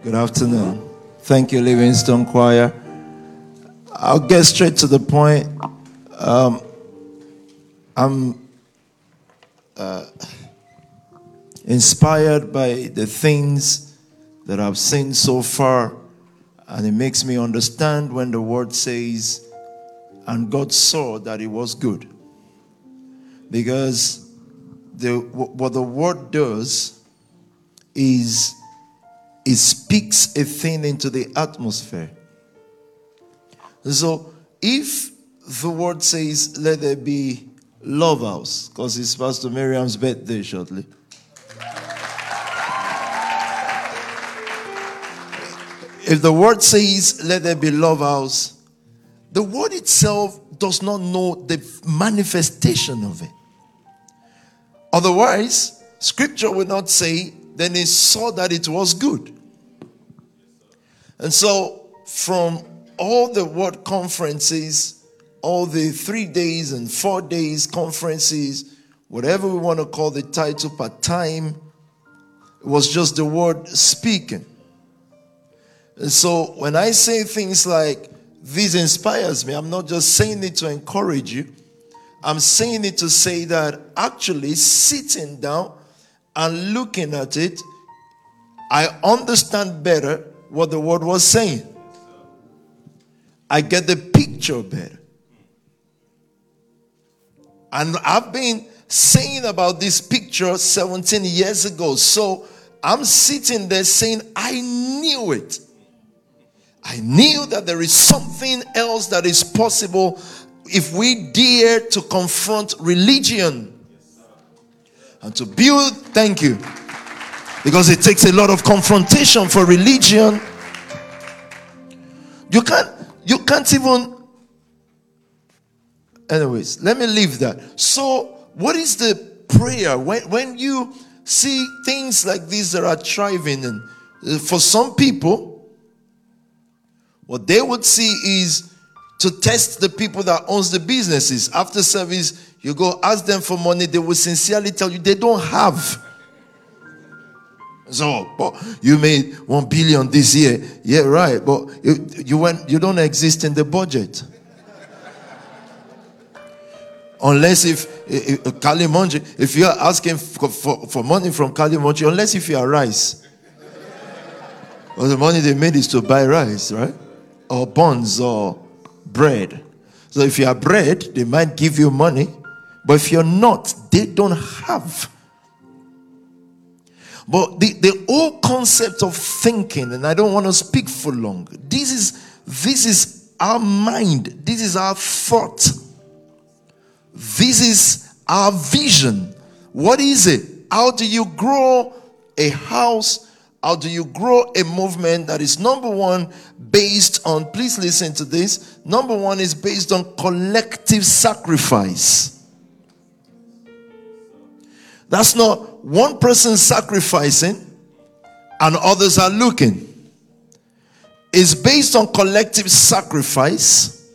Good afternoon. Thank you, Livingstone Choir. I'll get straight to the point. Um, I'm uh, inspired by the things that I've seen so far, and it makes me understand when the word says, and God saw that it was good. Because the, what the word does is it speaks a thing into the atmosphere. So if the word says, let there be love house, because it's Pastor Miriam's birthday shortly. If the word says, let there be love house, the word itself does not know the manifestation of it. Otherwise, scripture will not say, then he saw that it was good. And so, from all the word conferences, all the three days and four days conferences, whatever we want to call the title part time, it was just the word speaking. And so when I say things like, this inspires me, I'm not just saying it to encourage you. I'm saying it to say that actually sitting down and looking at it, I understand better what the word was saying. I get the picture better. And I've been saying about this picture 17 years ago. So I'm sitting there saying, I knew it. I knew that there is something else that is possible if we dare to confront religion and to build, thank you, because it takes a lot of confrontation for religion. You can't, you can't even. Anyways, let me leave that. So, what is the prayer when when you see things like these that are thriving, and uh, for some people, what they would see is to test the people that owns the businesses. After service, you go ask them for money. They will sincerely tell you they don't have. So, but you made one billion this year. Yeah, right. But you, you went, you don't exist in the budget. Unless if, if, if Kalimonji, if you're asking for, for, for money from Kalimonji, unless if you are rice. Well, the money they made is to buy rice, right? Or bonds or bread. So if you are bread, they might give you money. But if you're not, they don't have. But the, the whole concept of thinking, and I don't want to speak for long, this is this is our mind, this is our thought, this is our vision. What is it? How do you grow a house? How do you grow a movement that is number one based on, please listen to this. Number one is based on collective sacrifice. That's not one person sacrificing and others are looking. It's based on collective sacrifice.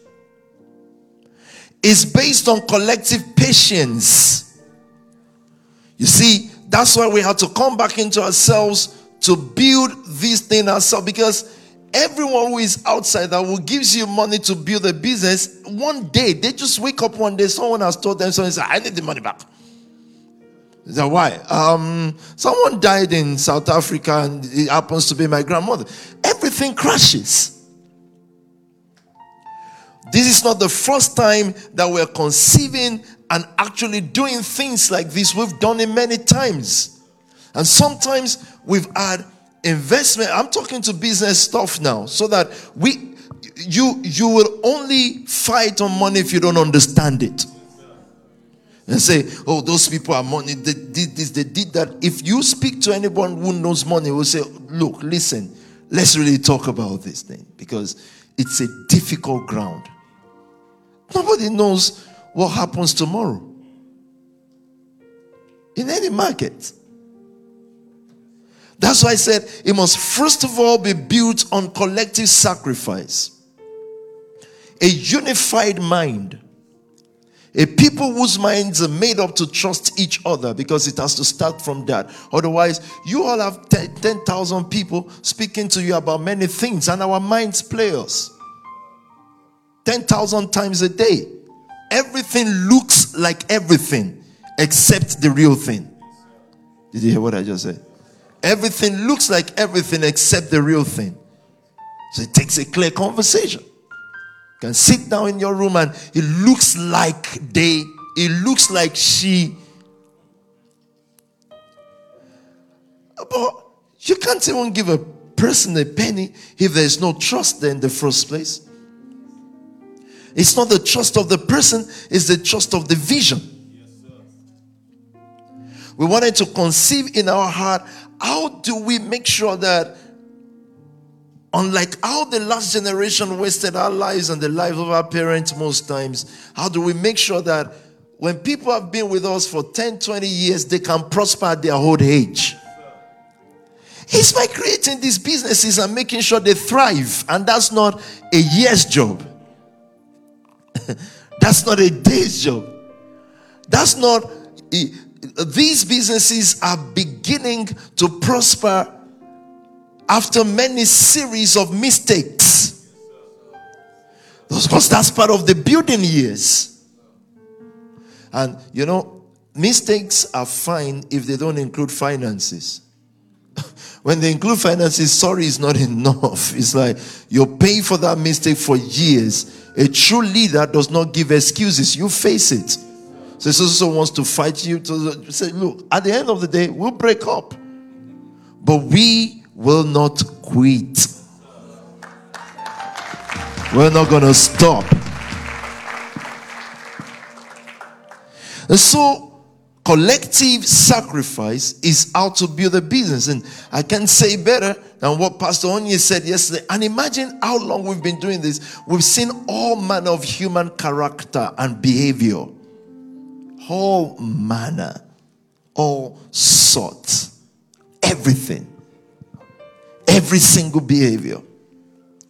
It's based on collective patience. You see, that's why we have to come back into ourselves to build this thing ourselves because everyone who is outside that will gives you money to build a business one day they just wake up one day someone has told them something i need the money back that why? Um, someone died in South Africa and it happens to be my grandmother. Everything crashes. This is not the first time that we're conceiving and actually doing things like this. We've done it many times. And sometimes we've had investment. I'm talking to business stuff now so that we you you will only fight on money if you don't understand it and say, oh, those people are money, they did this, they did that. If you speak to anyone who knows money, will say, look, listen, let's really talk about this thing because it's a difficult ground. Nobody knows what happens tomorrow in any market. That's why I said it must first of all be built on collective sacrifice, a unified mind A people whose minds are made up to trust each other because it has to start from that. Otherwise, you all have 10,000 people speaking to you about many things, and our minds play us 10,000 times a day. Everything looks like everything except the real thing. Did you hear what I just said? Everything looks like everything except the real thing. So it takes a clear conversation. Can sit down in your room and it looks like they, it looks like she. But you can't even give a person a penny if there's no trust there in the first place. It's not the trust of the person, it's the trust of the vision. We wanted to conceive in our heart how do we make sure that, unlike how the last generation wasted our lives and the lives of our parents most times, how do we make sure that when people have been with us for 10, 20 years, they can prosper at their old age? It's by creating these businesses and making sure they thrive. And that's not a year's job. that's not a day's job. That's not these businesses are beginning to prosper after many series of mistakes. Because that's part of the building years. And you know, mistakes are fine if they don't include finances. when they include finances, sorry is not enough. It's like you're paying for that mistake for years. A true leader does not give excuses, you face it. So so wants to fight you to say, look, at the end of the day, we'll break up. But we will not quit. We're not gonna stop. And so collective sacrifice is how to build a business. And I can't say better than what Pastor Onye said yesterday. And imagine how long we've been doing this. We've seen all manner of human character and behavior all manner, all sorts, everything, every single behavior,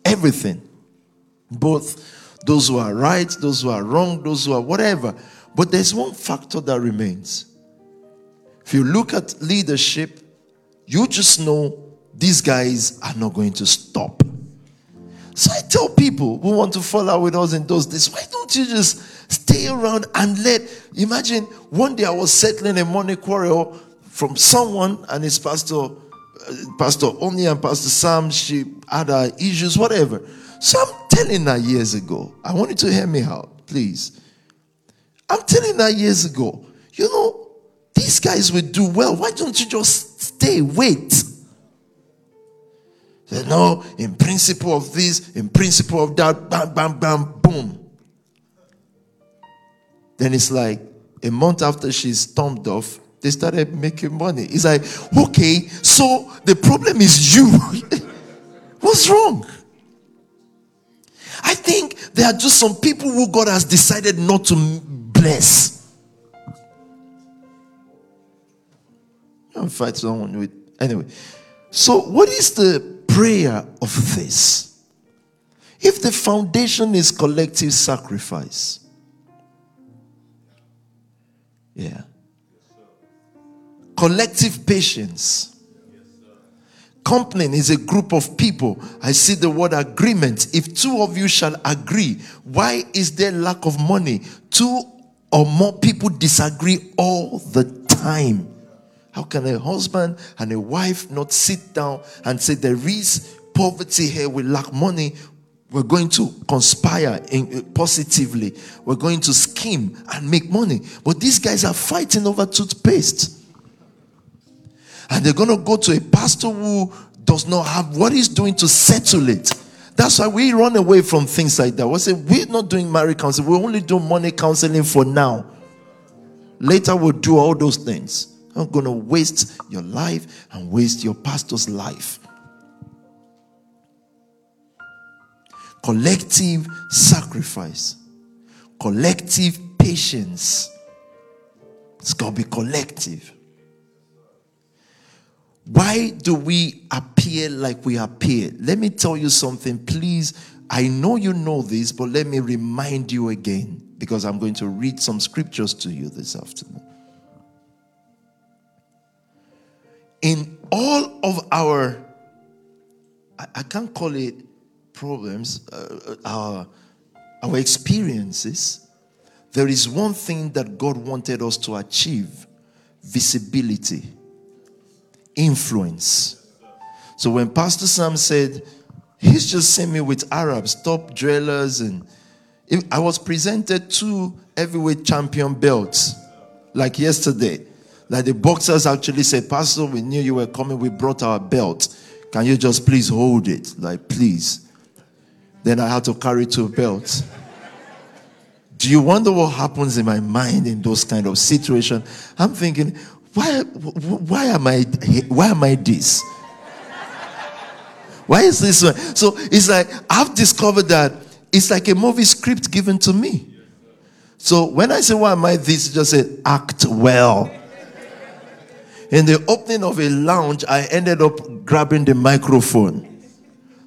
everything. Both those who are right, those who are wrong, those who are whatever. But there's one factor that remains. If you look at leadership, you just know these guys are not going to stop. So I tell people who want to follow with us in those days, why don't you just Stay around and let. Imagine one day I was settling a money quarrel from someone and his pastor, Pastor Oni and Pastor Sam. She had her issues, whatever. So I'm telling her years ago. I want you to hear me out, please. I'm telling her years ago. You know, these guys will do well. Why don't you just stay? Wait. Say, no, in principle of this, in principle of that, bam, bam, bam, boom. Then it's like a month after she's stormed off, they started making money. It's like, okay, so the problem is you. What's wrong? I think there are just some people who God has decided not to bless. I'll fight someone with anyway. So, what is the prayer of this? If the foundation is collective sacrifice, yeah. Collective patience. Company is a group of people. I see the word agreement. If two of you shall agree, why is there lack of money? Two or more people disagree all the time. How can a husband and a wife not sit down and say there is poverty here, we lack money, we're going to conspire in, uh, positively. We're going to scheme and make money. But these guys are fighting over toothpaste. And they're going to go to a pastor who does not have what he's doing to settle it. That's why we run away from things like that. We say, we're not doing marriage counseling, we only do money counseling for now. Later, we'll do all those things. I'm going to waste your life and waste your pastor's life. collective sacrifice, collective patience. It's got to be collective. Why do we appear like we appear? Let me tell you something, please. I know you know this, but let me remind you again because I'm going to read some scriptures to you this afternoon. In all of our, I, I can't call it problems, uh, uh our, our experiences, there is one thing that God wanted us to achieve visibility, influence. So when Pastor Sam said, He's just sent me with Arabs, top dwellers, and I was presented two heavyweight champion belts like yesterday. Like the boxers actually said, Pastor, we knew you were coming, we brought our belt. Can you just please hold it? Like, please. Then I had to carry two belts. Do you wonder what happens in my mind in those kind of situations? I'm thinking, why, why am I, why am I this? Why is this one? So it's like I've discovered that it's like a movie script given to me. So when I say why am I this, just say act well. In the opening of a lounge, I ended up grabbing the microphone.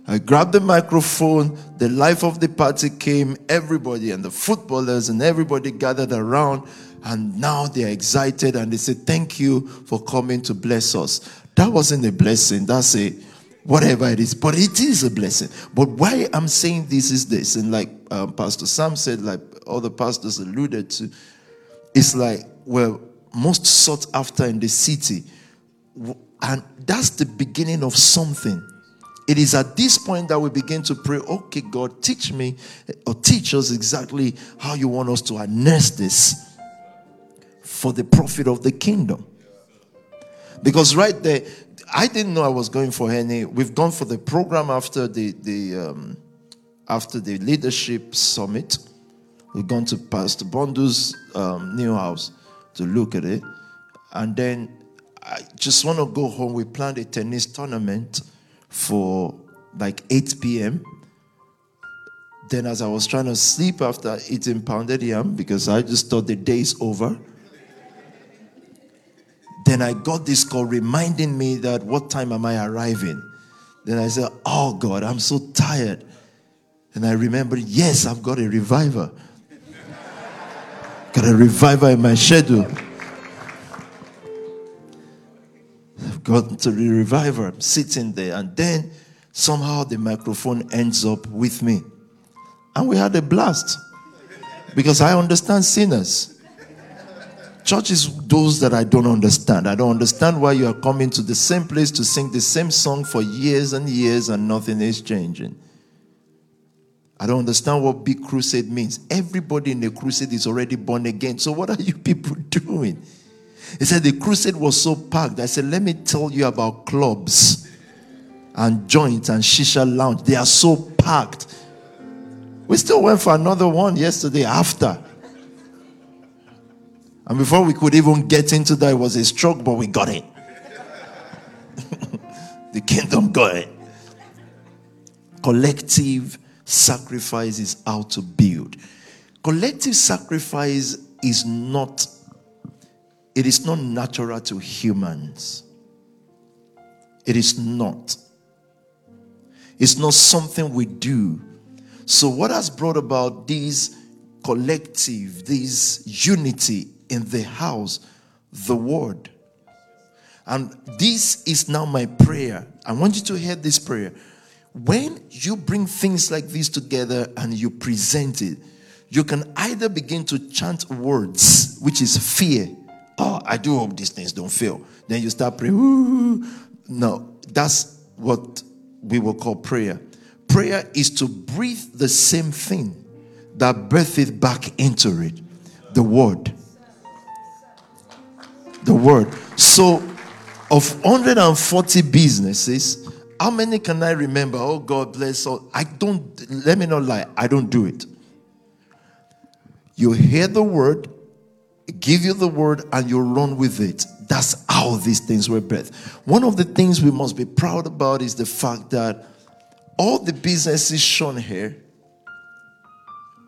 I grabbed the microphone, the life of the party came, everybody and the footballers and everybody gathered around, and now they're excited and they say, Thank you for coming to bless us. That wasn't a blessing, that's a whatever it is, but it is a blessing. But why I'm saying this is this, and like um, Pastor Sam said, like other pastors alluded to, it's like we're most sought after in the city, and that's the beginning of something. It is at this point that we begin to pray, okay, God, teach me or teach us exactly how you want us to harness this for the profit of the kingdom. Because right there, I didn't know I was going for any. We've gone for the program after the the um, after the leadership summit. We've gone to Pastor Bondu's um, new house to look at it, and then I just want to go home. We planned a tennis tournament for like 8 p.m. Then, as I was trying to sleep after eating pounded yam, because I just thought the day's over, then I got this call reminding me that what time am I arriving? Then I said, Oh God, I'm so tired. And I remembered, yes, I've got a reviver. got a reviver in my schedule. I've got to the reviver. I'm sitting there, and then somehow the microphone ends up with me. And we had a blast because I understand sinners. Church is those that I don't understand. I don't understand why you are coming to the same place to sing the same song for years and years and nothing is changing. I don't understand what big crusade means. Everybody in the crusade is already born again. So, what are you people doing? He said the crusade was so packed. I said, let me tell you about clubs and joints and shisha lounge. They are so packed. We still went for another one yesterday after. And before we could even get into that, it was a stroke, but we got it. the kingdom got it. Collective sacrifice is how to build. Collective sacrifice is not it is not natural to humans. It is not. It's not something we do. So, what has brought about this collective, this unity in the house? The word. And this is now my prayer. I want you to hear this prayer. When you bring things like this together and you present it, you can either begin to chant words, which is fear Oh, I do hope these things don't fail. Then you start praying. Ooh. No, that's what we will call prayer. Prayer is to breathe the same thing that breathed back into it the word. The word. So, of 140 businesses, how many can I remember? Oh, God bless all. I don't, let me not lie, I don't do it. You hear the word, give you the word and you run with it. That's how these things were birthed. One of the things we must be proud about is the fact that all the businesses shown here,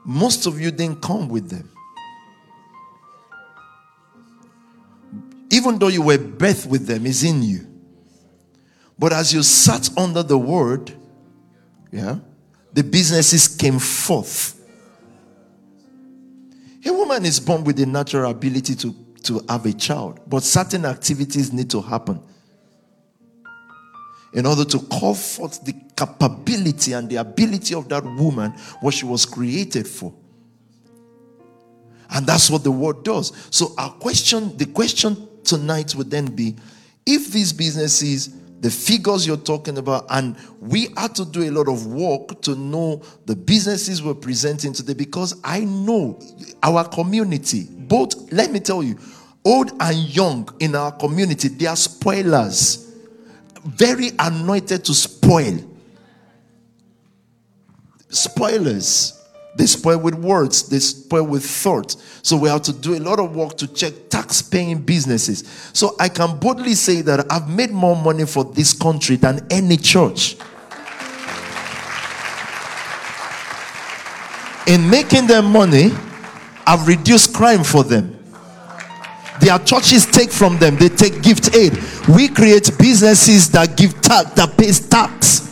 most of you didn't come with them. Even though you were birthed with them, is in you. But as you sat under the word, yeah, the businesses came forth A woman is born with the natural ability to, to have a child, but certain activities need to happen in order to call forth the capability and the ability of that woman, what she was created for. And that's what the word does. So, our question, the question tonight would then be if these businesses, the figures you're talking about, and we had to do a lot of work to know the businesses we're presenting today because I know our community, both, let me tell you, old and young in our community, they are spoilers very anointed to spoil. Spoilers. They spoil with words, they spoil with thoughts. So we have to do a lot of work to check tax paying businesses. So I can boldly say that I've made more money for this country than any church. In making them money, I've reduced crime for them. Their churches take from them, they take gift aid. We create businesses that give tax, that pays tax.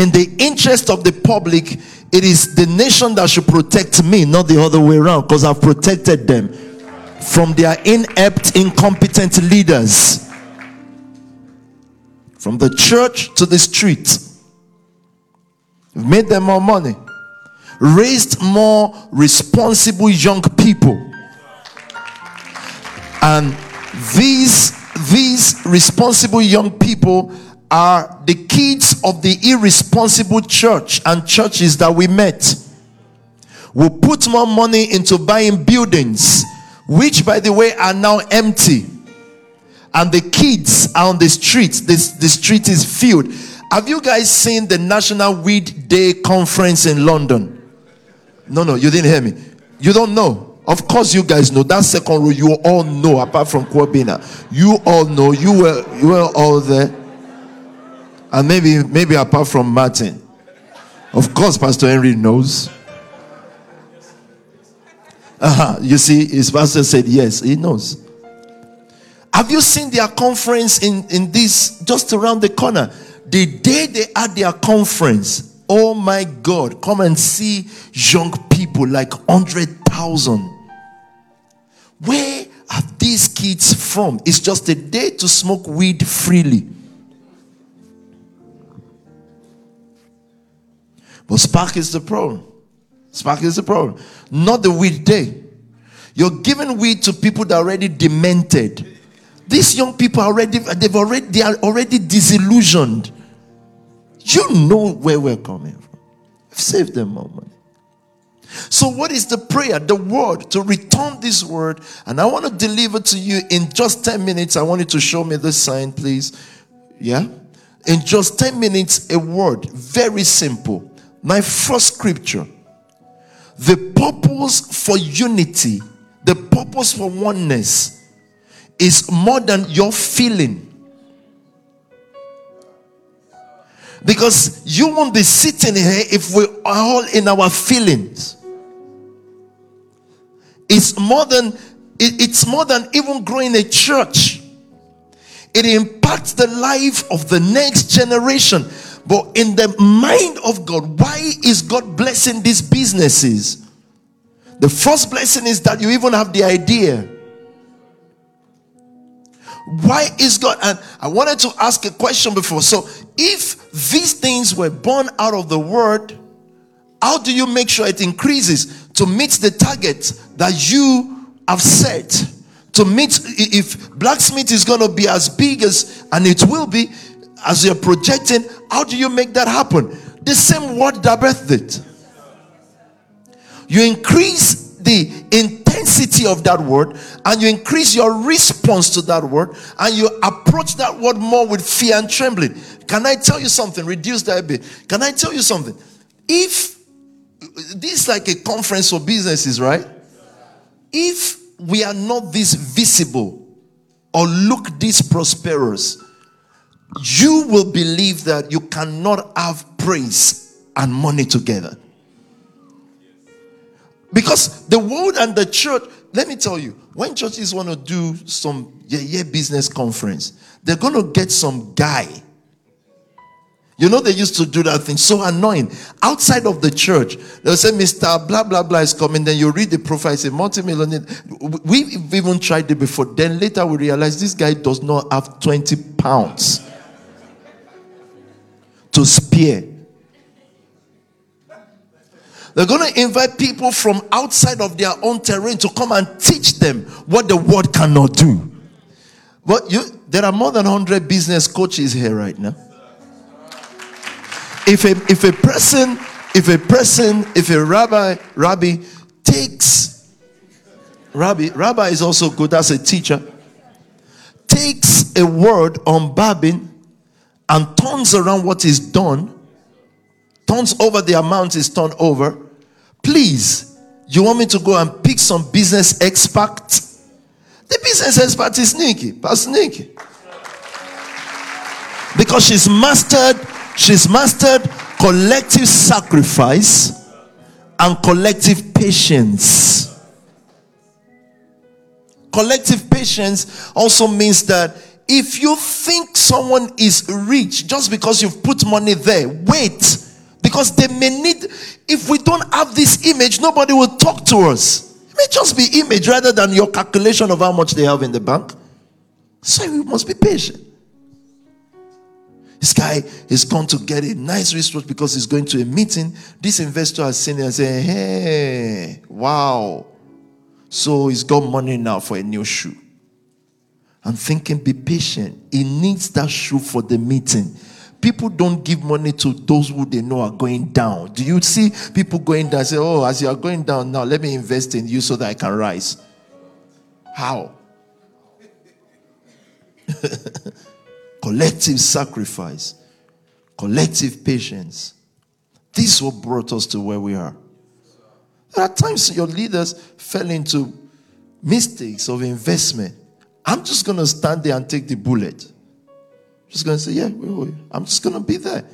In the interest of the public, it is the nation that should protect me, not the other way around, because I've protected them from their inept, incompetent leaders. From the church to the street. Made them more money, raised more responsible young people and these, these responsible young people are the kids of the irresponsible church and churches that we met. We put more money into buying buildings, which, by the way, are now empty. And the kids are on the streets. This, the street is filled. Have you guys seen the National Weed Day conference in London? No, no, you didn't hear me. You don't know. Of course, you guys know that second row. You all know, apart from Kwabena, you all know. You were you were all there, and maybe maybe apart from Martin. Of course, Pastor Henry knows. Uh-huh. You see, his pastor said yes, he knows. Have you seen their conference in, in this just around the corner? The day they had their conference, oh my God, come and see young people like 100,000. Where are these kids from? It's just a day to smoke weed freely. But Spark is the problem. Spark is the problem. Not the weed day. You're giving weed to people that are already demented. These young people are already they've already they are already disillusioned. You know where we're coming from. Save them more money. So, what is the prayer? The word to return this word, and I want to deliver to you in just 10 minutes. I want you to show me this sign, please. Yeah? In just 10 minutes, a word, very simple. My first scripture. The purpose for unity, the purpose for oneness is more than your feeling. Because you won't be sitting here if we're all in our feelings. It's more than it's more than even growing a church. It impacts the life of the next generation. But in the mind of God, why is God blessing these businesses? The first blessing is that you even have the idea. Why is God? And I wanted to ask a question before. So, if these things were born out of the word, how do you make sure it increases to meet the target that you have set? To meet, if blacksmith is going to be as big as, and it will be, as you're projecting, how do you make that happen? The same word that birthed it. You increase the intensity of that word and you increase your response to that word and you approach that word more with fear and trembling. Can I tell you something? Reduce that a bit. Can I tell you something? If this is like a conference for businesses, right? If we are not this visible or look this prosperous, you will believe that you cannot have praise and money together. Because the world and the church, let me tell you, when churches want to do some yeah, yeah business conference, they're going to get some guy You know, they used to do that thing. So annoying. Outside of the church, they'll say, Mr. Blah, blah, blah is coming. Then you read the profile, say, multi-millionaire. We've even tried it before. Then later we realize this guy does not have 20 pounds to spare. They're going to invite people from outside of their own terrain to come and teach them what the word cannot do. But you, there are more than 100 business coaches here right now. If a, if a person, if a person, if a rabbi, rabbi takes, rabbi, rabbi is also good as a teacher, takes a word on Babin and turns around what is done, turns over the amount is turned over, please, you want me to go and pick some business expert? The business expert is Nikki, Pastor Nikki. Because she's mastered, she's mastered collective sacrifice and collective patience. Collective patience also means that if you think someone is rich just because you've put money there, wait. Because they may need, if we don't have this image, nobody will talk to us. It may just be image rather than your calculation of how much they have in the bank. So we must be patient. This guy is going to get a nice wristwatch because he's going to a meeting. This investor has seen it and said, Hey, wow. So he's got money now for a new shoe. I'm thinking, be patient. He needs that shoe for the meeting. People don't give money to those who they know are going down. Do you see people going down? And say, oh, as you are going down now, let me invest in you so that I can rise. How? collective sacrifice, collective patience. This is what brought us to where we are. There are times your leaders fell into mistakes of investment I'm just going to stand there and take the bullet. Just going to say, yeah, I'm just going to be there.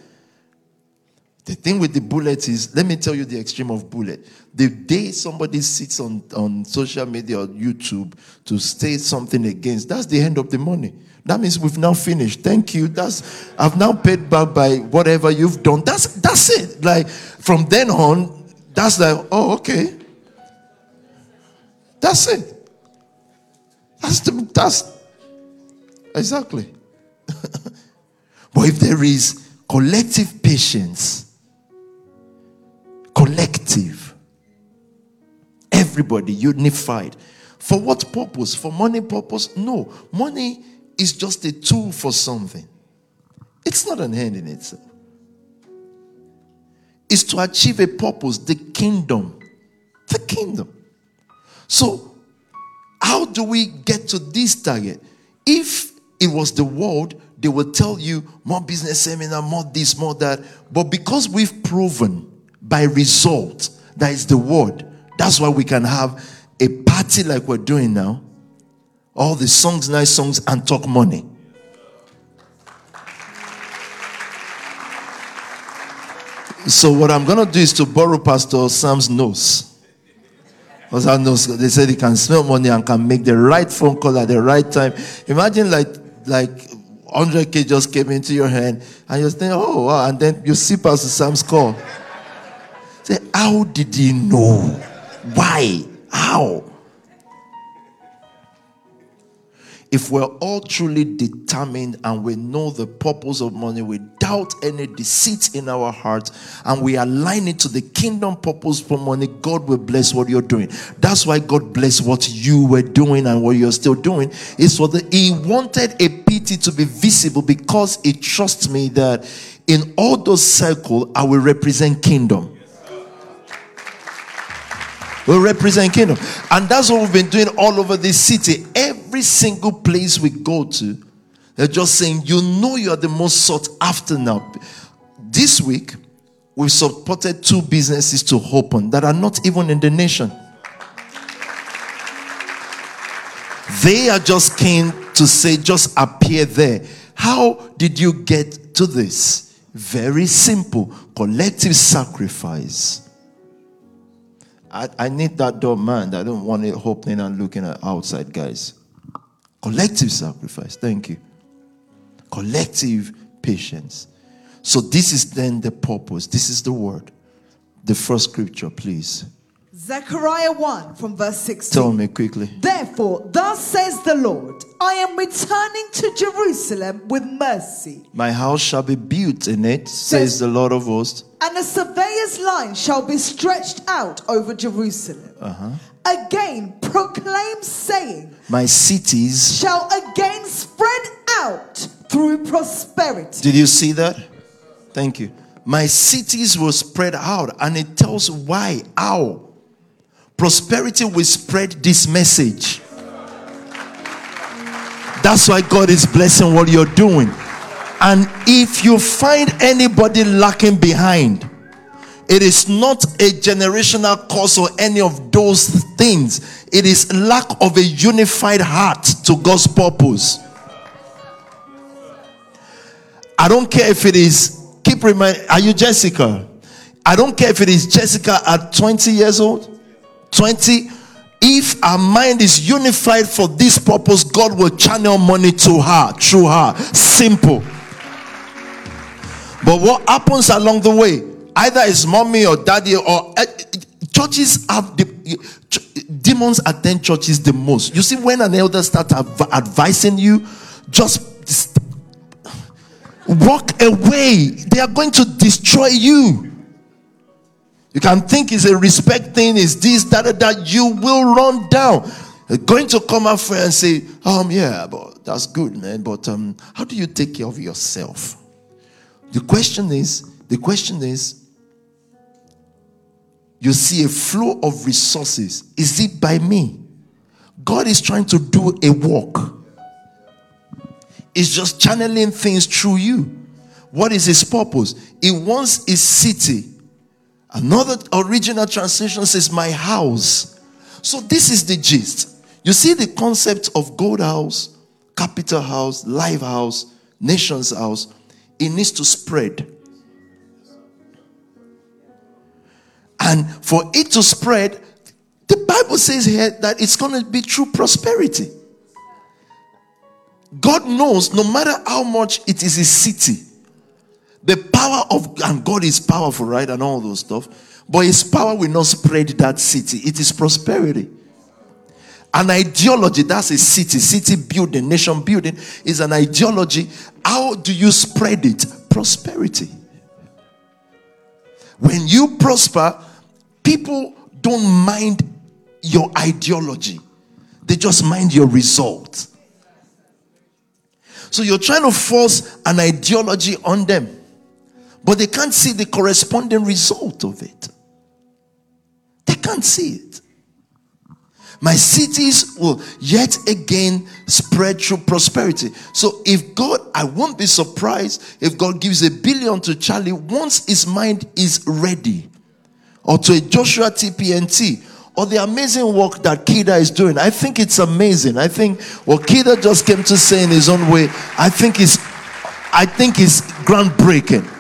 The thing with the bullet is, let me tell you the extreme of bullet. The day somebody sits on, on social media or YouTube to say something against, that's the end of the money. That means we've now finished. Thank you. That's I've now paid back by whatever you've done. That's that's it. Like from then on, that's like, oh, okay. That's it. That's the, that's exactly. but if there is collective patience, collective, everybody unified, for what purpose? For money purpose? No. Money is just a tool for something. It's not an end in itself. It's to achieve a purpose, the kingdom. The kingdom. So how do we get to this target? If it was the world, they will tell you more business seminar, more this, more that. But because we've proven by result that is the word, that's why we can have a party like we're doing now. All the songs, nice songs, and talk money. So, what I'm going to do is to borrow Pastor Sam's nose. Because I know they said he can smell money and can make the right phone call at the right time. Imagine like like 100k just came into your hand and you're saying, oh wow, and then you see Pastor Sam's call. Say, how did he know? Why? How? If we're all truly determined and we know the purpose of money without any deceit in our heart and we align it to the kingdom purpose for money, God will bless what you're doing. That's why God bless what you were doing and what you're still doing. Is for the He wanted a pity to be visible because He trusts me that in all those circles I will represent kingdom will represent kingdom. And that's what we've been doing all over this city. Every single place we go to, they're just saying, You know, you are the most sought after now. This week, we've supported two businesses to open that are not even in the nation. They are just keen to say, just appear there. How did you get to this? Very simple collective sacrifice I, I need that door man. I don't want it opening and looking at outside guys. Collective sacrifice. Thank you. Collective patience. So, this is then the purpose. This is the word. The first scripture, please. Zechariah 1 from verse 16. Tell me quickly. Therefore, thus says the Lord, I am returning to Jerusalem with mercy, My house shall be built in it, says the Lord of hosts. and a surveyor's line shall be stretched out over Jerusalem. Uh-huh. Again, proclaim, saying, My cities. shall again spread out through prosperity. Did you see that? Thank you. My cities will spread out, and it tells why, how. Prosperity will spread this message. That's why God is blessing what you're doing. And if you find anybody lacking behind, it is not a generational cause or any of those things. It is lack of a unified heart to God's purpose. I don't care if it is, keep remind, are you Jessica? I don't care if it is Jessica at 20 years old, 20. If our mind is unified for this purpose, God will channel money to her, through her. Simple. But what happens along the way, either it's mommy or daddy or uh, churches have the demons attend churches the most. You see, when an elder starts adv- advising you, just st- walk away. They are going to destroy you. You can think it's a respect thing, is this, that, that, that. You will run down. They're going to come up for and say, um, yeah, but that's good, man. But um, how do you take care of yourself? The question is, the question is, you see a flow of resources. Is it by me? God is trying to do a work. It's just channeling things through you. What is his purpose? He wants his city. Another original translation says, My house. So this is the gist. You see the concept of gold house, capital house, live house, nation's house. It needs to spread. And for it to spread, the Bible says here that it's going to be through prosperity. God knows no matter how much it is a city, the power of, and God is powerful, right? And all those stuff. But his power will not spread that city. It is prosperity. An ideology, that's a city, city building, nation building, is an ideology. How do you spread it? Prosperity. When you prosper, people don't mind your ideology, they just mind your result. So you're trying to force an ideology on them, but they can't see the corresponding result of it. They can't see it. My cities will yet again spread through prosperity. So, if God, I won't be surprised if God gives a billion to Charlie once his mind is ready, or to a Joshua TPNT, or the amazing work that Kida is doing. I think it's amazing. I think what Kida just came to say in his own way, I think is, I think is groundbreaking.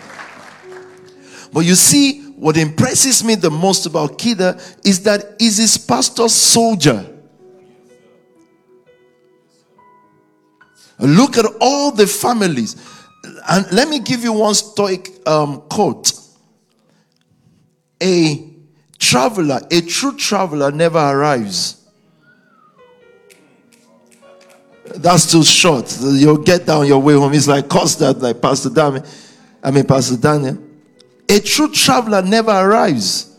But you see, what impresses me the most about Kida is that he's his pastor's soldier. Look at all the families. And let me give you one stoic um, quote. A traveler, a true traveler never arrives. That's too short. You'll get down your way home. It's like that, like Pastor Dami. I mean, Pastor Daniel. A true traveler never arrives.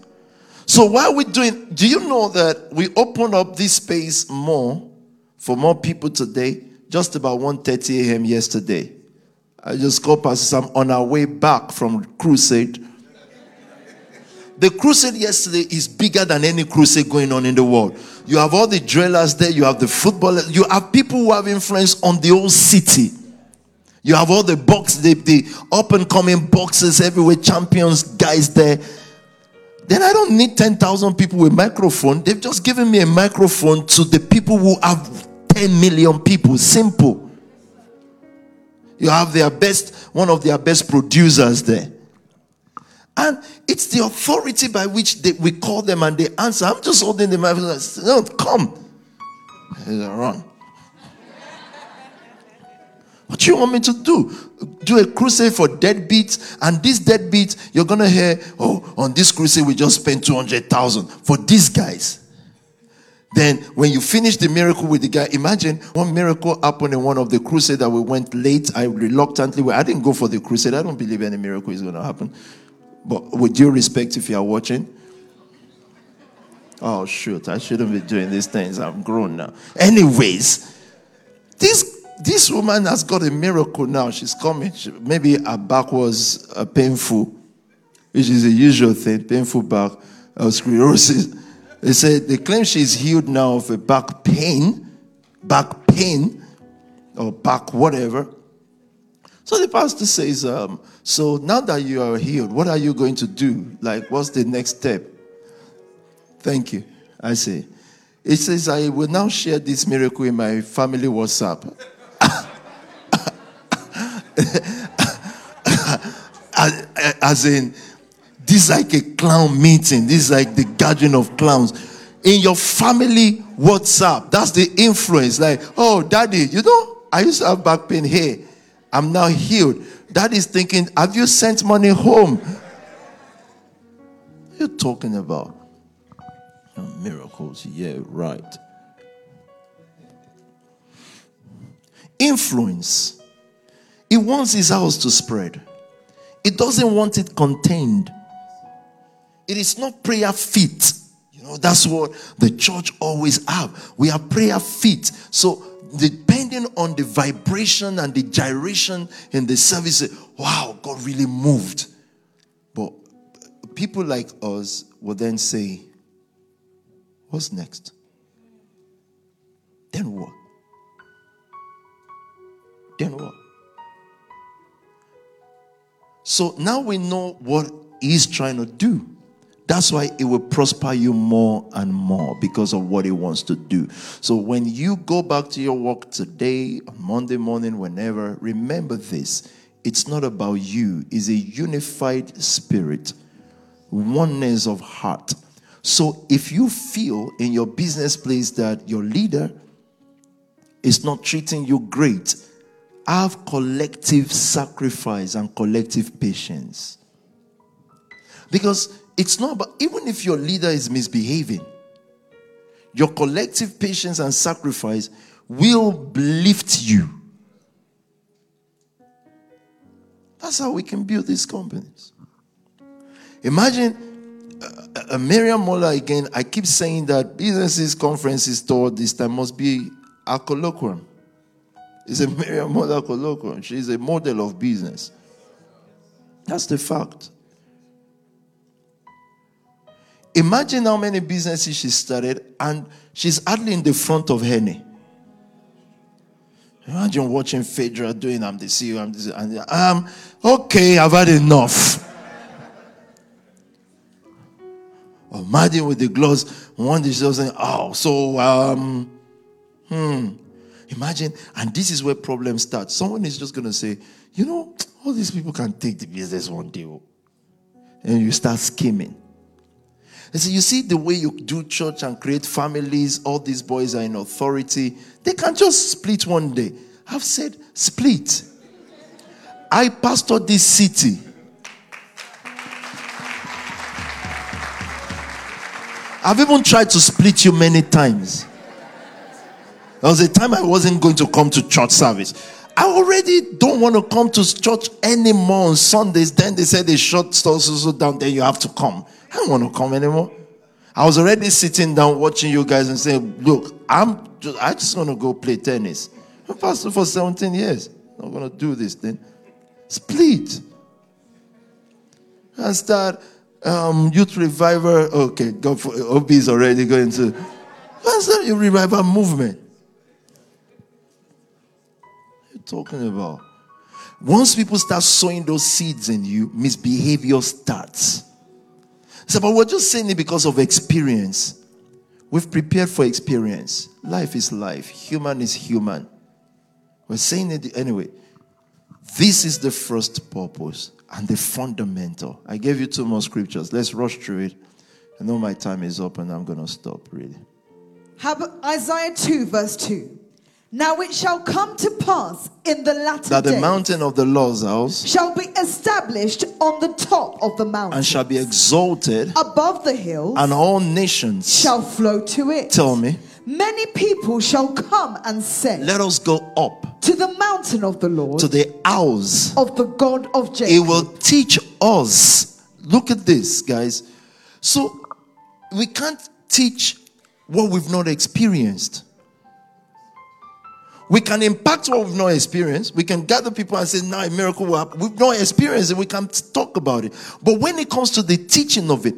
So why are we doing? Do you know that we open up this space more for more people today? Just about 1:30 a.m. yesterday. I just called Pastor Sam on our way back from crusade. The crusade yesterday is bigger than any crusade going on in the world. You have all the drillers there, you have the footballers, you have people who have influence on the whole city. You have all the box, the, the up and coming boxes everywhere, champions guys there. Then I don't need 10,000 people with microphone. They've just given me a microphone to the people who have 10 million people. Simple. You have their best, one of their best producers there. And it's the authority by which they, we call them and they answer. I'm just holding the microphone. No, come. Run. What do you want me to do? Do a crusade for deadbeats, and these deadbeats, you're gonna hear, oh, on this crusade we just spent 200,000 for these guys. Then, when you finish the miracle with the guy, imagine one miracle happened in one of the crusade that we went late. I reluctantly, I didn't go for the crusade. I don't believe any miracle is to happen. But with due respect, if you are watching, oh shoot, I shouldn't be doing these things. I'm grown now. Anyways, this this woman has got a miracle now. She's coming. She, maybe her back was uh, painful, which is a usual thing. Painful back, uh, sclerosis. They said they claim she's healed now of a back pain, back pain, or back whatever. So the pastor says, um, So now that you are healed, what are you going to do? Like, what's the next step? Thank you. I say, It says, I will now share this miracle in my family WhatsApp. as in, this is like a clown meeting. This is like the gathering of clowns. In your family WhatsApp, that's the influence. Like, oh, daddy, you know, I used to have back pain here. I'm now healed. Daddy's thinking, have you sent money home? What are you talking about? Miracles, yeah, right. Influence. He wants his house to spread. He doesn't want it contained. It is not prayer fit. You know, that's what the church always have. We are prayer fit. So depending on the vibration and the gyration in the service, wow, God really moved. But people like us will then say, What's next? Then what? Then what? So now we know what he's trying to do. That's why it will prosper you more and more because of what it wants to do. So when you go back to your work today, on Monday morning, whenever, remember this. It's not about you, it's a unified spirit, oneness of heart. So if you feel in your business place that your leader is not treating you great, have collective sacrifice and collective patience. Because it's not about, even if your leader is misbehaving, your collective patience and sacrifice will lift you. That's how we can build these companies. Imagine uh, a Miriam Moller again. I keep saying that businesses, conferences toward this time must be a colloquium. It's a Miriam Moller colloquium. She's a model of business. That's the fact. Imagine how many businesses she started, and she's hardly in the front of Henny. Imagine watching Phaedra doing, I'm the CEO, I'm the and um, okay, I've had enough. or Madden with the gloves, one day she's saying, oh, so, um, hmm. Imagine, and this is where problems start. Someone is just going to say, you know, all these people can take the business one day. Oh. And you start scheming. And so you see the way you do church and create families, all these boys are in authority. They can just split one day. I've said, split. I pastor this city. I've even tried to split you many times. There was a time I wasn't going to come to church service. I already don't want to come to church anymore on Sundays. Then they said they shut stores down, then you have to come. I don't want to come anymore. I was already sitting down watching you guys and saying, look, I'm just, I just want to go play tennis. I'm pastor for 17 years. I'm not going to do this thing. Split. And start um, youth revival. Okay, go for OB is already going to. What's that? Your revival movement. Talking about? Once people start sowing those seeds in you, misbehavior starts. So, but we're just saying it because of experience. We've prepared for experience. Life is life, human is human. We're saying it anyway. This is the first purpose and the fundamental. I gave you two more scriptures. Let's rush through it. I know my time is up and I'm going to stop, really. Isaiah 2, verse 2. Now it shall come to pass in the latter that the mountain of the Lord's house shall be established on the top of the mountain and shall be exalted, above the hills and all nations shall flow to it. tell me, Many people shall come and say let us go up to the mountain of the Lord, to the house. of the God of It Jacob. will teach us. Look at this, guys. So we can't teach what we've not experienced. We can impact what we've not experienced. We can gather people and say, now a miracle will happen. We've not experienced it. We can talk about it. But when it comes to the teaching of it,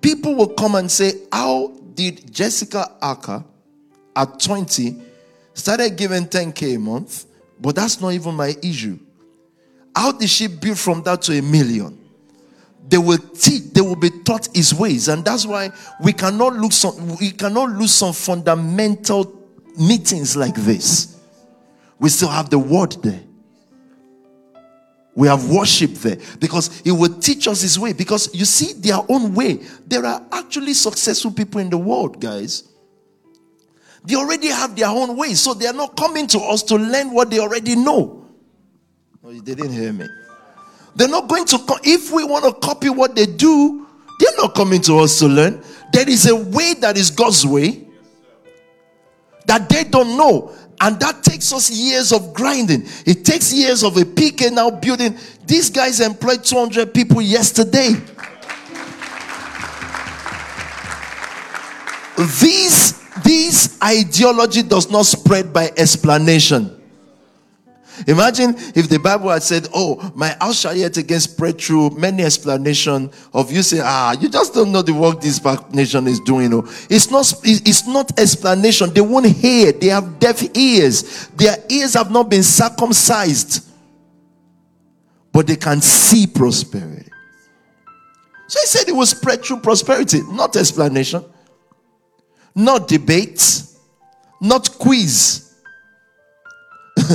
people will come and say, how did Jessica Acker at 20 started giving 10K a month? But that's not even my issue. How did she build from that to a million? They will teach, they will be taught his ways, and that's why we cannot lose some we cannot lose some fundamental meetings like this. We still have the word there. We have worship there because he will teach us his way. Because you see, their own way. There are actually successful people in the world, guys. They already have their own way, so they are not coming to us to learn what they already know. No, you didn't hear me. They're not going to, co- if we want to copy what they do, they're not coming to us to learn. There is a way that is God's way that they don't know. And that takes us years of grinding. It takes years of a PK now building. These guys employed 200 people yesterday. These, this ideology does not spread by explanation. Imagine if the Bible had said, Oh, my house shall yet again spread through many explanation of you say, Ah, you just don't know the work this nation is doing. Oh, it's not it's not explanation. They won't hear, they have deaf ears, their ears have not been circumcised, but they can see prosperity. So he said it will spread through prosperity, not explanation, not debate, not quiz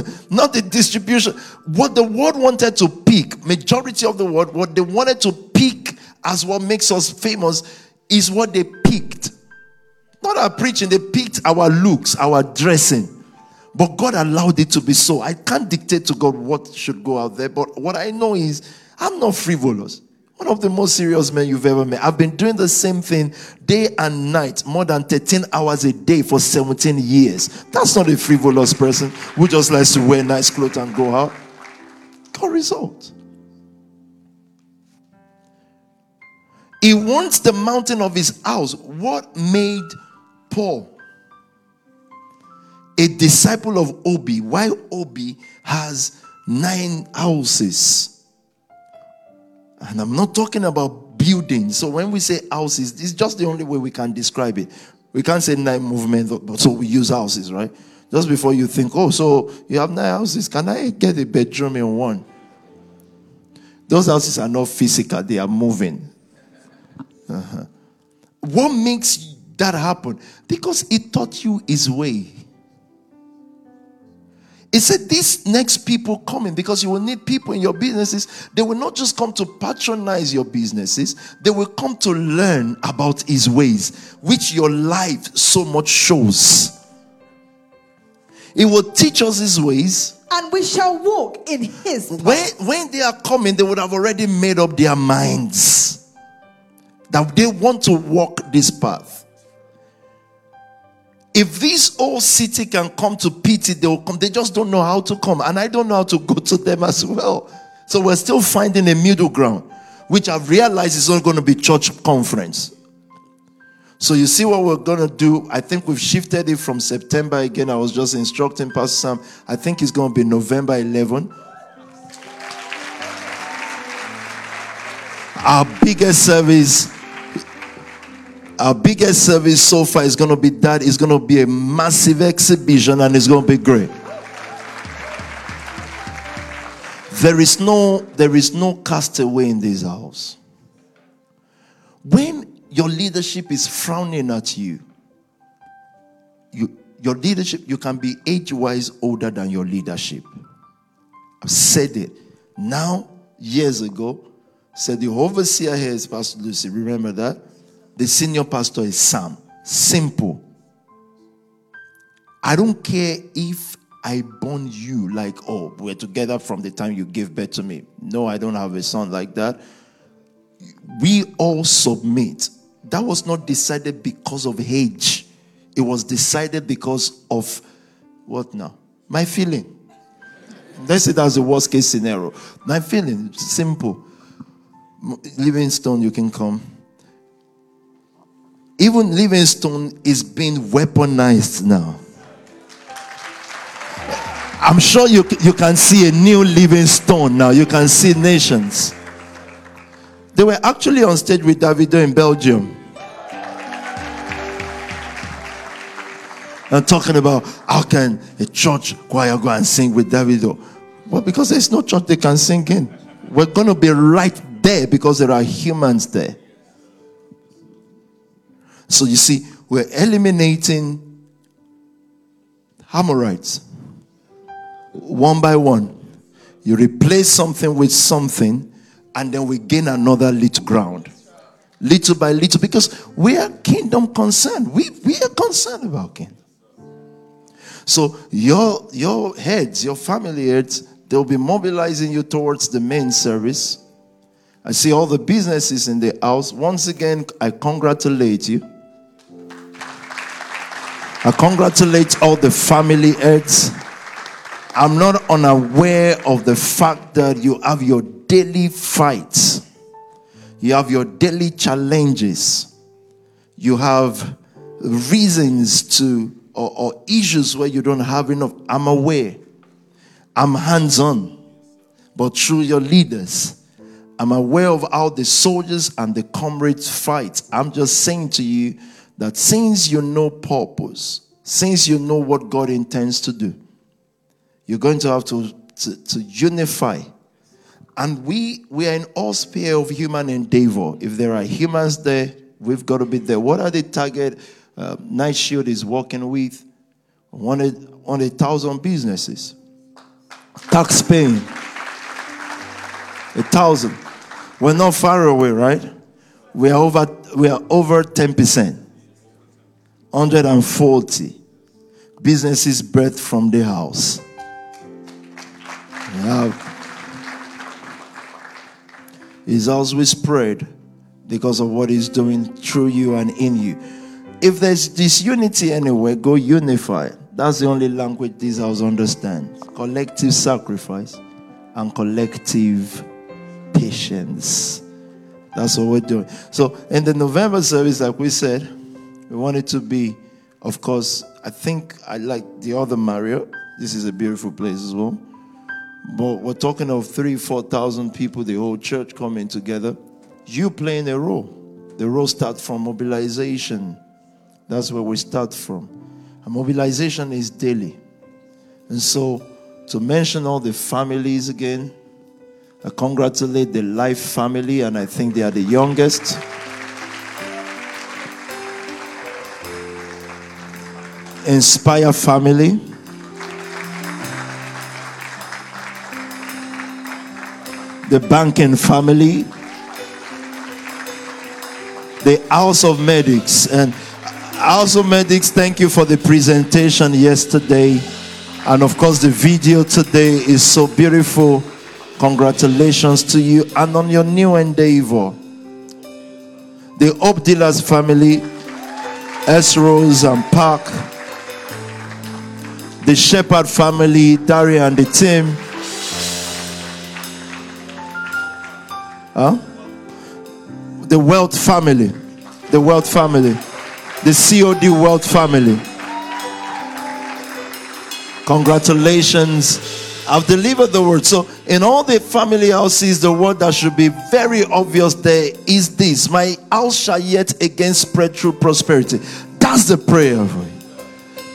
not the distribution. What the world wanted to pick, majority of the world, what they wanted to pick as what makes us famous is what they picked. Not our preaching, they picked our looks, our dressing. But God allowed it to be so. I can't dictate to God what should go out there. But what I know is I'm not frivolous. One of the most serious men you've ever met. I've been doing the same thing day and night, more than 13 hours a day for 17 years. That's not a frivolous person who just likes to wear nice clothes and go out. Got result. He wants the mountain of his house. What made Paul a disciple of Obi? Why Obi has nine houses? And I'm not talking about buildings. So when we say houses, it's just the only way we can describe it. We can't say night movement, but so we use houses, right? Just before you think, oh, so you have nine houses. Can I get a bedroom in one? Those houses are not physical, they are moving. Uh-huh. What makes that happen? Because he taught you his way. He said, These next people coming because you will need people in your businesses. They will not just come to patronize your businesses, they will come to learn about his ways, which your life so much shows. He will teach us his ways. And we shall walk in his path. When, when they are coming, they would have already made up their minds that they want to walk this path. If this whole city can come to pity, they will come. They just don't know how to come. And I don't know how to go to them as well. So we're still finding a middle ground, which I've realized is not going to be church conference. So you see what we're going to do. I think we've shifted it from September again. I was just instructing Pastor Sam. I think it's going to be November 11. Our biggest service our biggest service so far is going to be that it's going to be a massive exhibition and it's going to be great. There is no there is no castaway in this house. When your leadership is frowning at you you your leadership you can be age wise older than your leadership. I've said it. Now years ago said the overseer here is pastor lucy. Remember that the senior pastor is Sam. Simple. I don't care if I bond you like, oh, we're together from the time you gave birth to me. No, I don't have a son like that. We all submit. That was not decided because of age, it was decided because of what now? My feeling. Let's say that's the worst case scenario. My feeling, simple. Livingstone, you can come. Even Livingstone is being weaponized now. I'm sure you, you can see a new Livingstone now. You can see nations. They were actually on stage with Davido in Belgium. And talking about how can a church choir go and sing with Davido? Well, because there's no church they can sing in. We're going to be right there because there are humans there. So you see, we're eliminating Amorites one by one. You replace something with something, and then we gain another little ground. Little by little, because we are kingdom concerned. We, we are concerned about kingdom. So your your heads, your family heads, they'll be mobilizing you towards the main service. I see all the businesses in the house. Once again, I congratulate you. I congratulate all the family heads. I'm not unaware of the fact that you have your daily fights, you have your daily challenges, you have reasons to or, or issues where you don't have enough. I'm aware. I'm hands on. But through your leaders, I'm aware of how the soldiers and the comrades fight. I'm just saying to you that since you know purpose, since you know what God intends to do, you're going to have to, to, to unify. And we, we are in all sphere of human endeavor. If there are humans there, we've got to be there. What are the target uh, Night Shield is working with one thousand businesses. Tax paying. A thousand. We're not far away, right? We are over we are over 10%. 140 businesses birthed from the house. Yeah. He's always spread because of what he's doing through you and in you. If there's disunity anywhere, go unify. That's the only language this house understands. Collective sacrifice and collective patience. That's what we're doing. So in the November service, like we said, we want it to be, of course, I think I like the other Marriott. This is a beautiful place as well. But we're talking of three, four thousand people, the whole church coming together. You playing a role. The role starts from mobilization that's where we start from. And mobilization is daily. And so, to mention all the families again, I congratulate the Life family, and I think they are the youngest. Inspire family. The banking family. The House of Medics. And also, medics, thank you for the presentation yesterday. And of course, the video today is so beautiful. Congratulations to you and on your new endeavor. The Hope Dealers family, S. Rose and Park, the Shepherd family, Daria and the team. Huh? The Wealth family, the Wealth family the COD Wealth family. Congratulations. I've delivered the word. So, in all the family houses, the word that should be very obvious there is this My house shall yet again spread through prosperity. That's the prayer.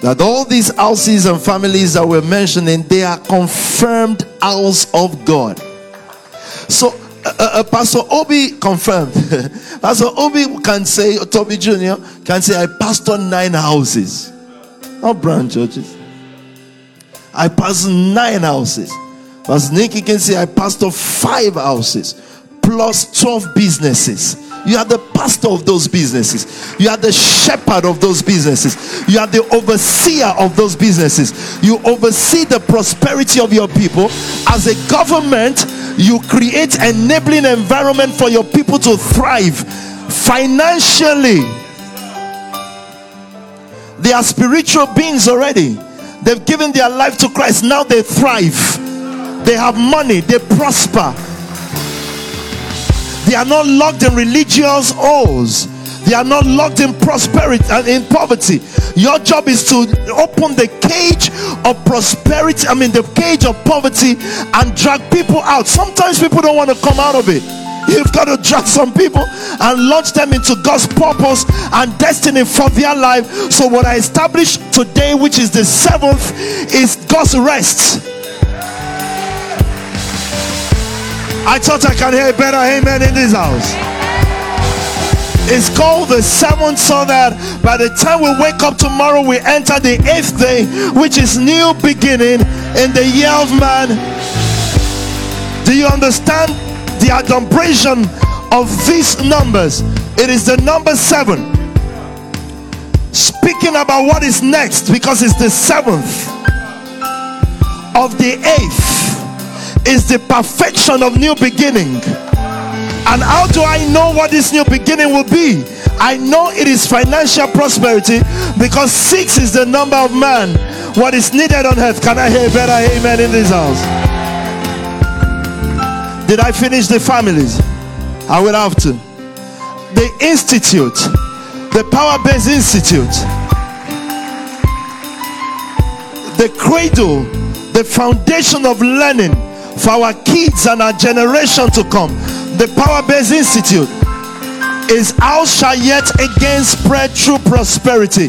That all these houses and families that we're mentioning, they are confirmed house of God. So, uh, uh, uh, Pastor Obi confirmed. Pastor Obi can say, Toby Jr. can say, I pastor nine houses, not branch churches. I pastor nine houses. Pastor Nicky can say, I pastor five houses plus 12 businesses You are the pastor of those businesses. You are the shepherd of those businesses. You are the overseer of those businesses. You oversee the prosperity of your people. As a government, you create enabling environment for your people to thrive financially. They are spiritual beings already. They've given their life to Christ. Now they thrive. They have money. They prosper they are not locked in religious oaths. They are not locked in prosperity and in poverty. Your job is to open the cage of prosperity, I mean, the cage of poverty, and drag people out. Sometimes people don't want to come out of it. You've got to drag some people and launch them into God's purpose and destiny for their life. So, what I established today, which is the seventh, is God's rest. I thought I can hear a better amen in this house. It's called the seventh so that by the time we wake up tomorrow, we enter the eighth day, which is new beginning in the year of man. Do you understand the adumbration of these numbers? It is the number seven. Speaking about what is next because it's the seventh of the eighth is the perfection of new beginning. And how do I know what this new beginning will be? I know it is financial prosperity because six is the number of man. What is needed on earth? Can I hear better amen in this house? Did I finish the families? I will have to. The institute, the power based institute, the cradle, the foundation of learning for our kids and our generation to come. The Power Based Institute is how shall yet again spread true prosperity.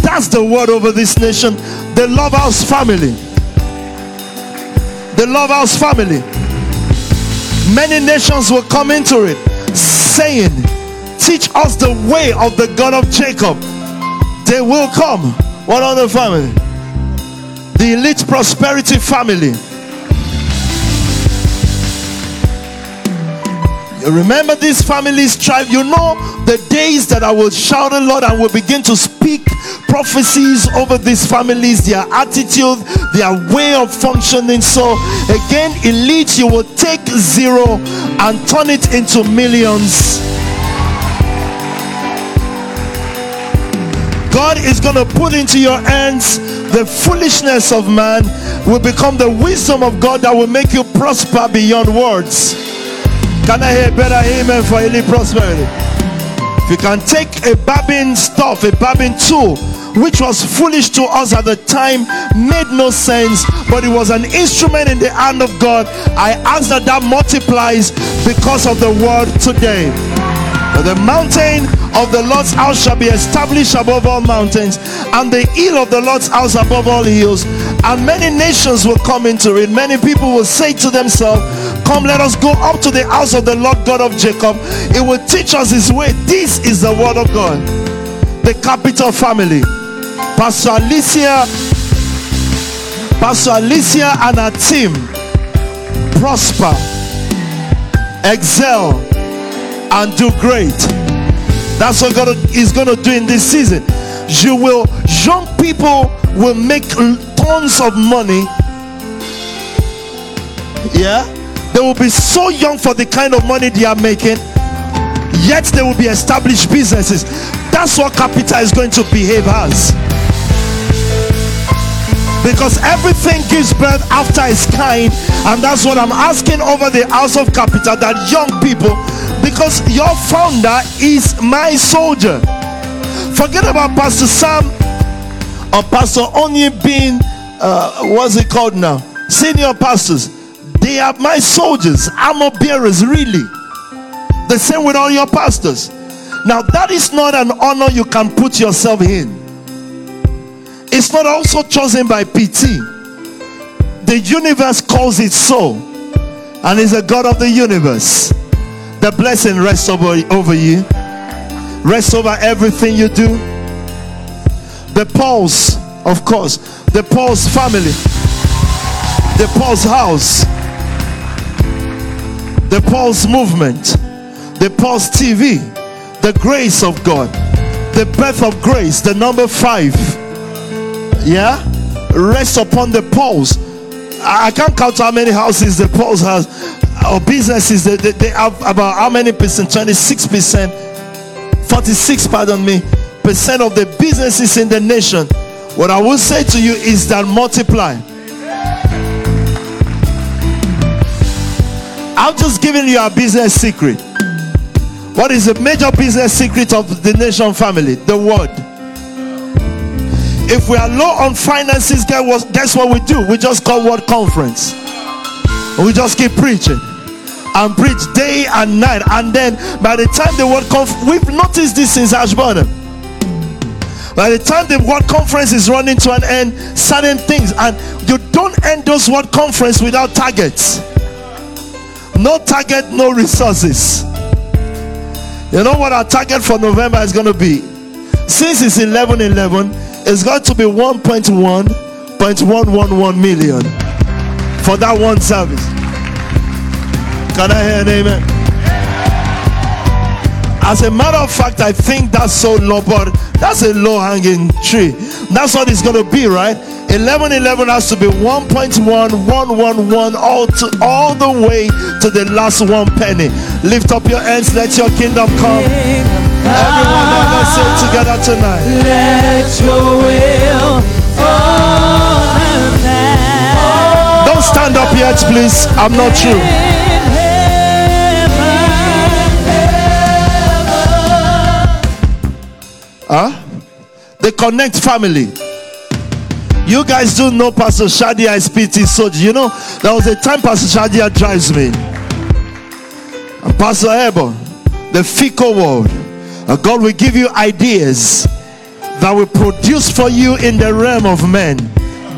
That's the word over this nation. The Love House family. The Love House family. Many nations will come into it saying, Teach us the way of the God of Jacob. They will come. What other family? The elite prosperity family Remember these families tribe. You know the days that I will shout a lot and will begin to speak prophecies over these families, their attitude, their way of functioning. So again, elite, you will take zero and turn it into millions. God is going to put into your hands the foolishness of man will become the wisdom of God that will make you prosper beyond words. Can I hear better amen for elite prosperity? If you can take a babbing stuff, a babbing tool, which was foolish to us at the time, made no sense, but it was an instrument in the hand of God. I ask that that multiplies because of the word today. The mountain of the Lord's house shall be established above all mountains, and the hill of the Lord's house above all hills. And many nations will come into it. Many people will say to themselves, Come, let us go up to the house of the Lord God of Jacob. It will teach us his way. This is the word of God. The capital family. Pastor Alicia, Pastor Alicia and her team prosper, excel, and do great. That's what God is going to do in this season. You will, young people will make tons of money. Yeah they will be so young for the kind of money they are making, yet they will be established businesses. That's what capital is going to behave as. Because everything gives birth after its kind, and that's what I'm asking over the house of capital that young people, because your founder is my soldier. Forget about Pastor Sam or Pastor Onye being, uh, what's it called now? Senior pastors they are my soldiers, armor bearers, really. The same with all your pastors. Now, that is not an honor you can put yourself in. It's not also chosen by PT. The universe calls it so, and is a God of the universe. The blessing rests over, over you, rests over everything you do. The Pulse, of course, the Pulse family, the Pulse house, the Pulse movement, the Pulse TV, the grace of God, the breath of grace, the number five. Yeah, rest upon the pulse. I can't count how many houses the pulse has or businesses. They, they, they have about how many percent? 26 percent, 46, pardon me, percent of the businesses in the nation. What I will say to you is that multiply. I'm just giving you a business secret. What is the major business secret of the nation family? The word. If we are low on finances, guess what we do? We just call word conference. we just keep preaching and preach day and night. And then by the time the word conference, we've noticed this since Ashburn. By the time the word conference is running to an end, certain things, and you don't end those word conference without targets. No target, no resources. You know what our target for November is going to be? Since it's 11 11, it's going to be 1.1.111 million for that one service. Can I hear an amen? As a matter of fact, I think that's so low, but that's a low hanging tree. That's what it's going to be, right? 11 11 has to be 1.1 111 all to all the way to the last one penny. Lift up your hands let your kingdom come. Everyone let us sing together tonight. Let your will don't stand up yet please. I'm not through huh? The connect family you guys do know Pastor Shadia is PT So You know, there was a time Pastor Shadia drives me. And Pastor Ebon, the fickle world. Uh, God will give you ideas that will produce for you in the realm of men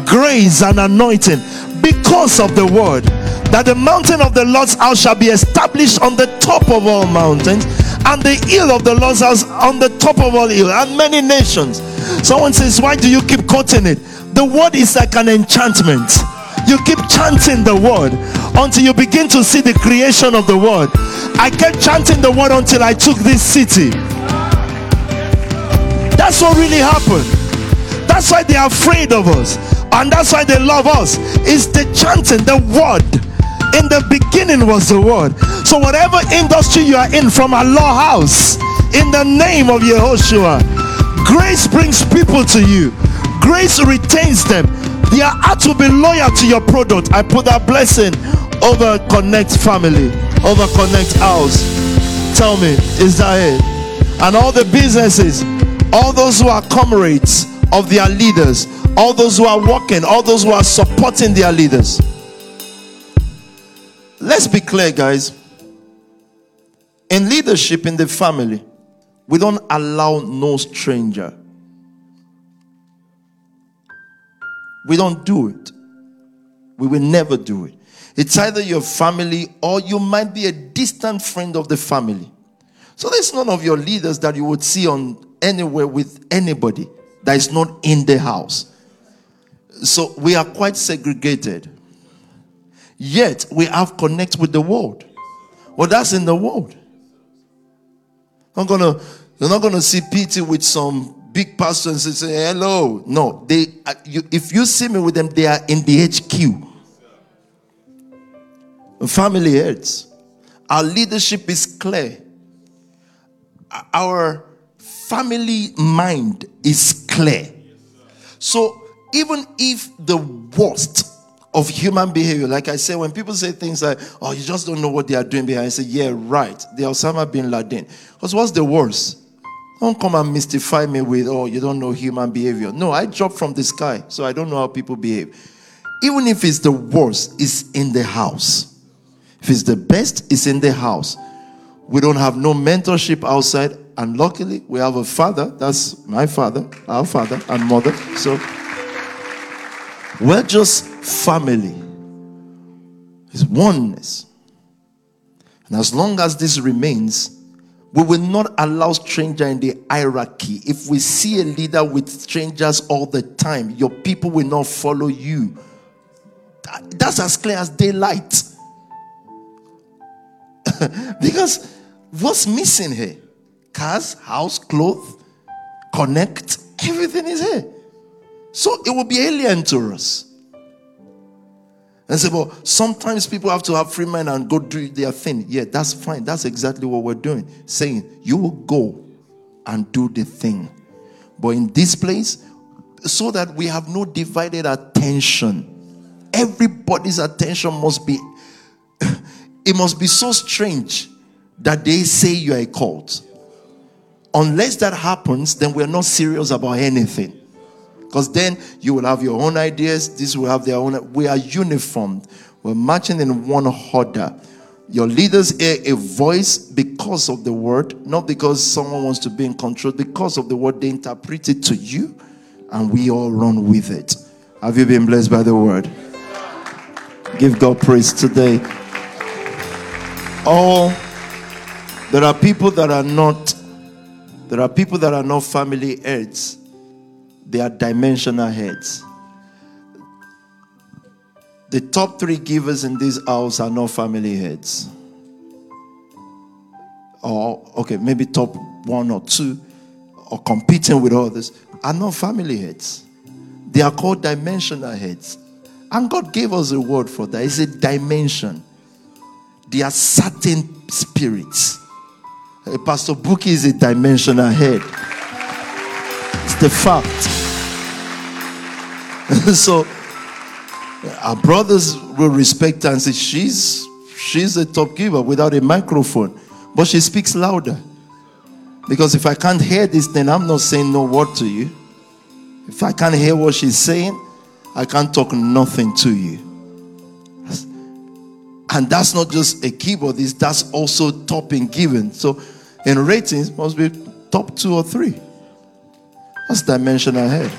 grace and anointing because of the word that the mountain of the Lord's house shall be established on the top of all mountains and the hill of the Lord's house on the top of all hill and many nations. Someone says, Why do you keep quoting it? The word is like an enchantment. You keep chanting the word until you begin to see the creation of the word. I kept chanting the word until I took this city. That's what really happened. That's why they're afraid of us. And that's why they love us. It's the chanting, the word. In the beginning was the word. So, whatever industry you are in, from Allah house, in the name of Yehoshua, grace brings people to you grace retains them. Their heart will be loyal to your product. I put that blessing over Connect family, over Connect house. Tell me, is that it? And all the businesses, all those who are comrades of their leaders, all those who are working, all those who are supporting their leaders. Let's be clear, guys. In leadership in the family, we don't allow no stranger We don't do it. We will never do it. It's either your family or you might be a distant friend of the family. So there's none of your leaders that you would see on anywhere with anybody that is not in the house. So we are quite segregated. Yet we have connect with the world. Well, that's in the world. I'm gonna, you're not gonna see Peter with some big pastors and say hello. No, they. Uh, you, if you see me with them, they are in the HQ. Family heads. Our leadership is clear. Our family mind is clear. So even if the worst of human behavior, like I say, when people say things like, "Oh, you just don't know what they are doing behind," I say, "Yeah, right." The Osama bin Laden. Because what's the worst? Don't come and mystify me with, oh, you don't know human behavior. No, I dropped from the sky, so I don't know how people behave. Even if it's the worst, it's in the house. If it's the best, it's in the house. We don't have no mentorship outside, and luckily we have a father. That's my father, our father, and mother. So we're just family. It's oneness. And as long as this remains, we will not allow stranger in the hierarchy. If we see a leader with strangers all the time, your people will not follow you. That's as clear as daylight. because What's missing here? Cars, house, clothes, connect, everything is here. So it will be alien to us. And say, well, sometimes people have to have free mind and go do their thing. Yeah, that's fine. That's exactly what we're doing. Saying, you will go and do the thing. But in this place, so that we have no divided attention, everybody's attention must be, it must be so strange that they say you are a cult. Unless that happens, then we're not serious about anything. Because then you will have your own ideas, this will have their own. We are uniformed. We're marching in one order. Your leaders hear a voice because of the word, not because someone wants to be in control, because of the word they interpret it to you, and we all run with it. Have you been blessed by the word? Give God praise today. All there are people that are not there are people that are not family heads they are dimensional heads. The top three givers in this house are not family heads. Or, okay, maybe top one or two, or competing with others, are not family heads. They are called dimensional heads. And God gave us a word for that. It's a dimension. They are certain spirits. Pastor Buki is a dimensional head. The fact. so our brothers will respect her and say, She's she's a top giver without a microphone. But she speaks louder. Because if I can't hear this, then I'm not saying no word to you. If I can't hear what she's saying, I can't talk nothing to you. And that's not just a keyboardist, that's also top in giving. So in ratings, must be top two or three. That's dimension ahead.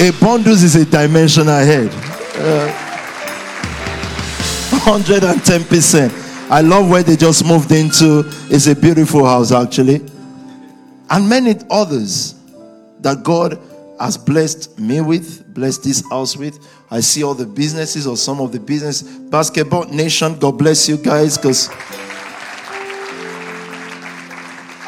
A bundles is a dimension ahead. Uh, 110%. I love where they just moved into. It's a beautiful house, actually. And many others that God has blessed me with, blessed this house with. I see all the businesses or some of the business. Basketball Nation, God bless you guys because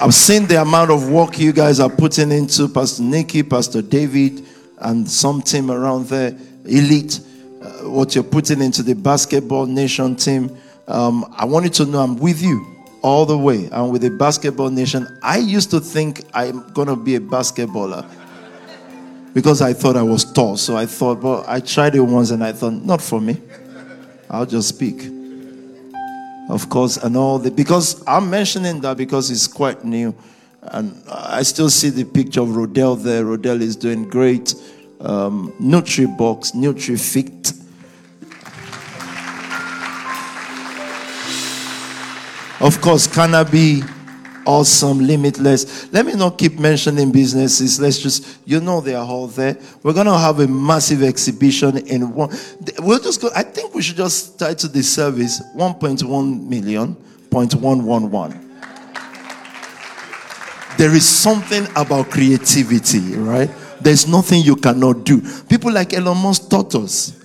I've seen the amount of work you guys are putting into Pastor Nikki, Pastor David, and some team around there, elite, uh, what you're putting into the basketball nation team. Um, I want you to know I'm with you all the way. I'm with the basketball nation. I used to think I'm going to be a basketballer because I thought I was tall. So I thought, well, I tried it once and I thought, not for me. I'll just speak of course, and all the because I'm mentioning that because it's quite new, and I still see the picture of Rodell there. Rodell is doing great. Um, NutriBox, NutriFit. Of course, cannabis awesome, limitless. Let me not keep mentioning businesses. Let's just, you know, they are all there. We're going to have a massive exhibition in one. We'll just I think we should just title the service 1.1 million, 0.111. There is something about creativity, right? There's nothing you cannot do. People like Elon Musk taught us.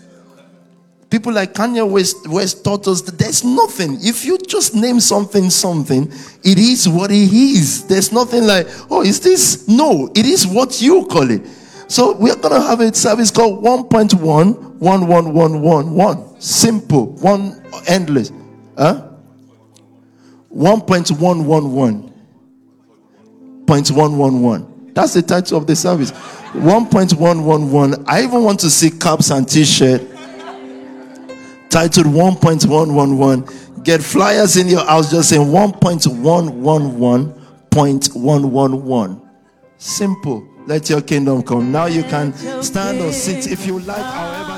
People like Kanye West, West taught us that there's nothing. If you just name something something, it is what it is. There's nothing like, oh, is this? No, it is what you call it. So we're gonna have a service called 1.1 Simple, one endless. Huh? 1.111. 0.111. That's the title of the service. 1.111. I even want to see caps and t-shirt titled 1.111. Get flyers in your house just saying 1.111.111. Simple. Let your kingdom come. Now you can stand or sit if you like, however.